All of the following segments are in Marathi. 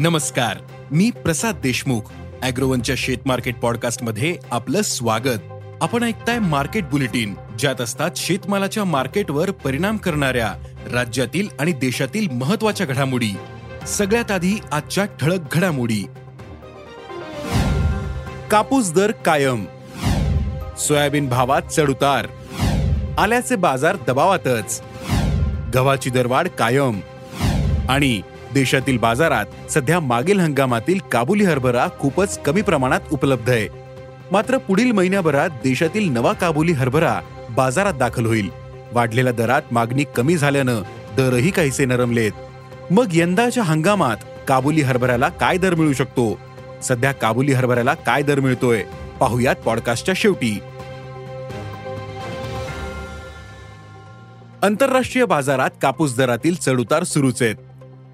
नमस्कार मी प्रसाद देशमुख अॅग्रोवनच्या शेत मार्केट पॉडकास्टमध्ये आपलं स्वागत. आपण ऐकताय मार्केट बुलेटिन ज्यात असतात शेतमालाच्या मार्केटवर परिणाम करणाऱ्या राज्यातील आणि देशातील महत्त्वाच्या घडामोडी. सगळ्यात आधी आजच्या ठळक घडामोडी. कापूस दर कायम. सोयाबीन भावात चढउतार आल्याचे बाजार दबावातच. गव्हाची दरवाढ कायम. आणि देशातील बाजारात सध्या मागील हंगामातील काबुली हरभरा खूपच कमी प्रमाणात उपलब्ध आहे. मात्र पुढील महिन्याभरात देशातील नवा काबुली हरभरा बाजारात दाखल होईल. वाढलेल्या दरात मागणी कमी झाल्यानं दरही काहीसे नरमलेत. मग यंदाच्या हंगामात काबुली हरभऱ्याला काय दर मिळू शकतो? सध्या काबुली हरभऱ्याला काय दर मिळतोय? पाहुयात पॉडकास्टच्या शेवटी. आंतरराष्ट्रीय बाजारात कापूस दरातील चढउतार सुरूच आहेत.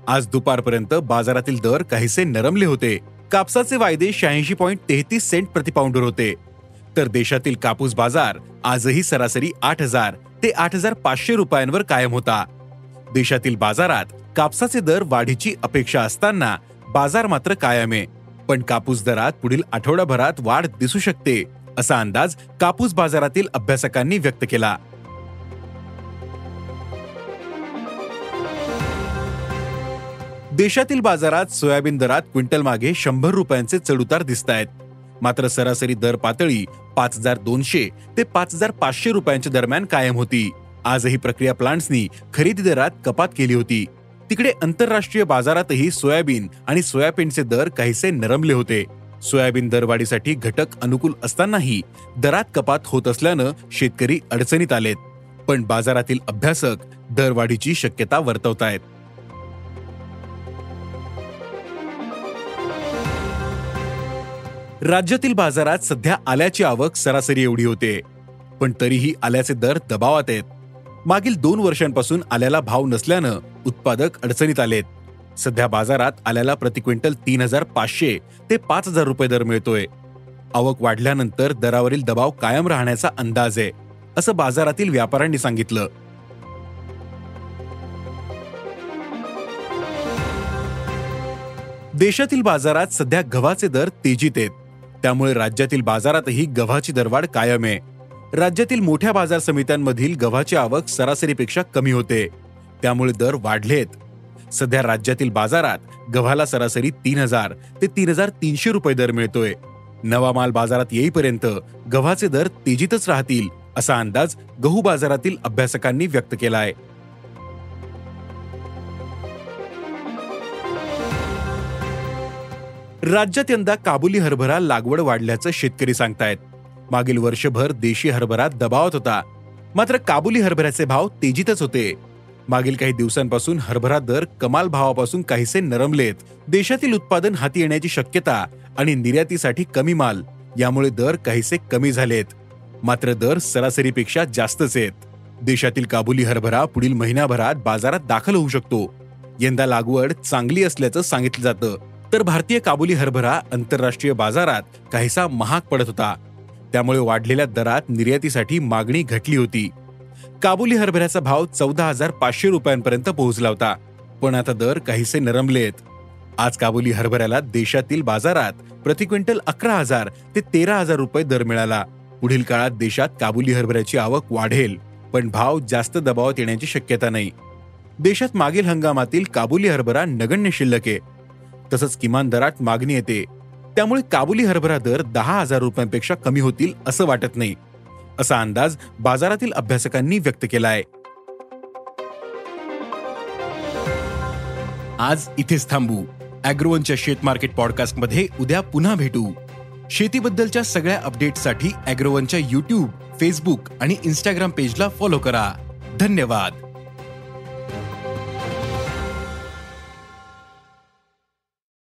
आज दुपारपर्यंत बाजारातील दर काहीसे नरमले होते. कापसाचे वायदे शहाऐंशी पॉईंट तेहतीस सेंट प्रतिपाऊंडर होते. तर देशातील कापूस बाजार आजही सरासरी आठ हजार ते आठ हजार पाचशे रुपयांवर कायम होता. देशातील बाजारात कापसाचे दर वाढीची अपेक्षा असताना बाजार मात्र कायम. आहे पण कापूस दरात पुढील आठवडाभरात वाढ दिसू शकते असा अंदाज कापूस बाजारातील अभ्यासकांनी व्यक्त केला. देशातील बाजारात सोयाबीन दरात क्विंटल मागे शंभर रुपयांचे चढउतार दिसत आहेत मात्र सरासरी दर पातळी पाच हजार दोनशे ते पाच हजार पाचशे रुपयांच्या दरम्यान कायम होती. आजही प्रक्रिया प्लांट्सनी खरेदी दरात कपात केली होती. तिकडे आंतरराष्ट्रीय बाजारातही सोयाबीन आणि सोयाबीनचे दर काहीसे नरमले होते. सोयाबीन दरवाढीसाठी घटक अनुकूल असतानाही दरात कपात होत असल्यानं शेतकरी अडचणीत आलेत. पण बाजारातील अभ्यासक दरवाढीची शक्यता वर्तवतायत. राज्यातील बाजारात सध्या आल्याची आवक सरासरी एवढी होते. पण तरीही आल्याचे दर दबावात आहेत. मागील दोन वर्षांपासून आल्याला भाव नसल्यानं उत्पादक अडचणीत आलेत. सध्या बाजारात आल्याला प्रति क्विंटल तीन हजार पाचशे ते पाच हजार रुपये दर मिळतोय. आवक वाढल्यानंतर दरावरील दबाव कायम राहण्याचा अंदाज आहे असं बाजारातील व्यापाऱ्यांनी सांगितलं. देशातील बाजारात सध्या गव्हाचे दर तेजीत आहेत. त्यामुळे राज्यातील बाजारातही गव्हाची दरवाढ कायम आहे. राज्यातील मोठ्या बाजार समित्यांमधील गव्हाची आवक सरासरीपेक्षा कमी होते. त्यामुळे दर वाढलेत. सध्या राज्यातील बाजारात गव्हाला सरासरी तीन हजार ते तीन हजार तीनशे रुपये दर मिळतोय. नवा माल बाजारात येईपर्यंत गव्हाचे दर तेजीतच राहतील असा अंदाज गहू बाजारातील अभ्यासकांनी व्यक्त केला राज्यात यंदा काबुली हरभरा लागवड वाढल्याचं शेतकरी सांगतायत. मागील वर्षभर देशी हरभरा दबावत होता. मात्र काबुली हरभऱ्याचे भाव तेजीतच होते. मागील काही दिवसांपासून हरभरा दर कमाल भावापासून काहीसे नरमलेत. देशातील उत्पादन हाती येण्याची शक्यता आणि निर्यातीसाठी कमी माल यामुळे दर काहीसे कमी झालेत. मात्र दर सरासरीपेक्षा जास्तच आहेत. देशातील काबुली हरभरा पुढील महिनाभरात बाजारात दाखल होऊ शकतो. यंदा लागवड चांगली असल्याचं सांगितलं जातं. तर भारतीय काबुली हरभरा आंतरराष्ट्रीय बाजारात काहीसा महाग पडत होता. त्यामुळे वाढलेल्या दरात निर्यातीसाठी मागणी घटली होती. काबुली हरभऱ्याचा भाव चौदा हजार पाचशे रुपयांपर्यंत पोहोचला होता पण आता दर काहीसे नरमलेत. आज काबुली हरभऱ्याला देशातील बाजारात प्रति क्विंटल अकरा हजार ते तेरा हजार रुपये दर मिळाला. पुढील काळात देशात काबुली हरभऱ्याची आवक वाढेल पण भाव जास्त दबावात येण्याची शक्यता नाही. देशात मागील हंगामातील काबुली हरभरा नगण्य शिल्लक आहे तसंच किमान दरात मागणी येते. त्यामुळे काबुली हरभरा दर दहा हजार रुपयांपेक्षा कमी होतील असं वाटत नाही असा अंदाज बाजारातील अभ्यासकांनी व्यक्त केला आहे आज इथेच थांबू. अॅग्रोवनच्या शेत मार्केट पॉडकास्टमध्ये उद्या पुन्हा भेटू. शेतीबद्दलच्या सगळ्या अपडेटसाठी अॅग्रोवनच्या युट्यूब फेसबुक आणि इन्स्टाग्राम पेजला फॉलो करा. धन्यवाद.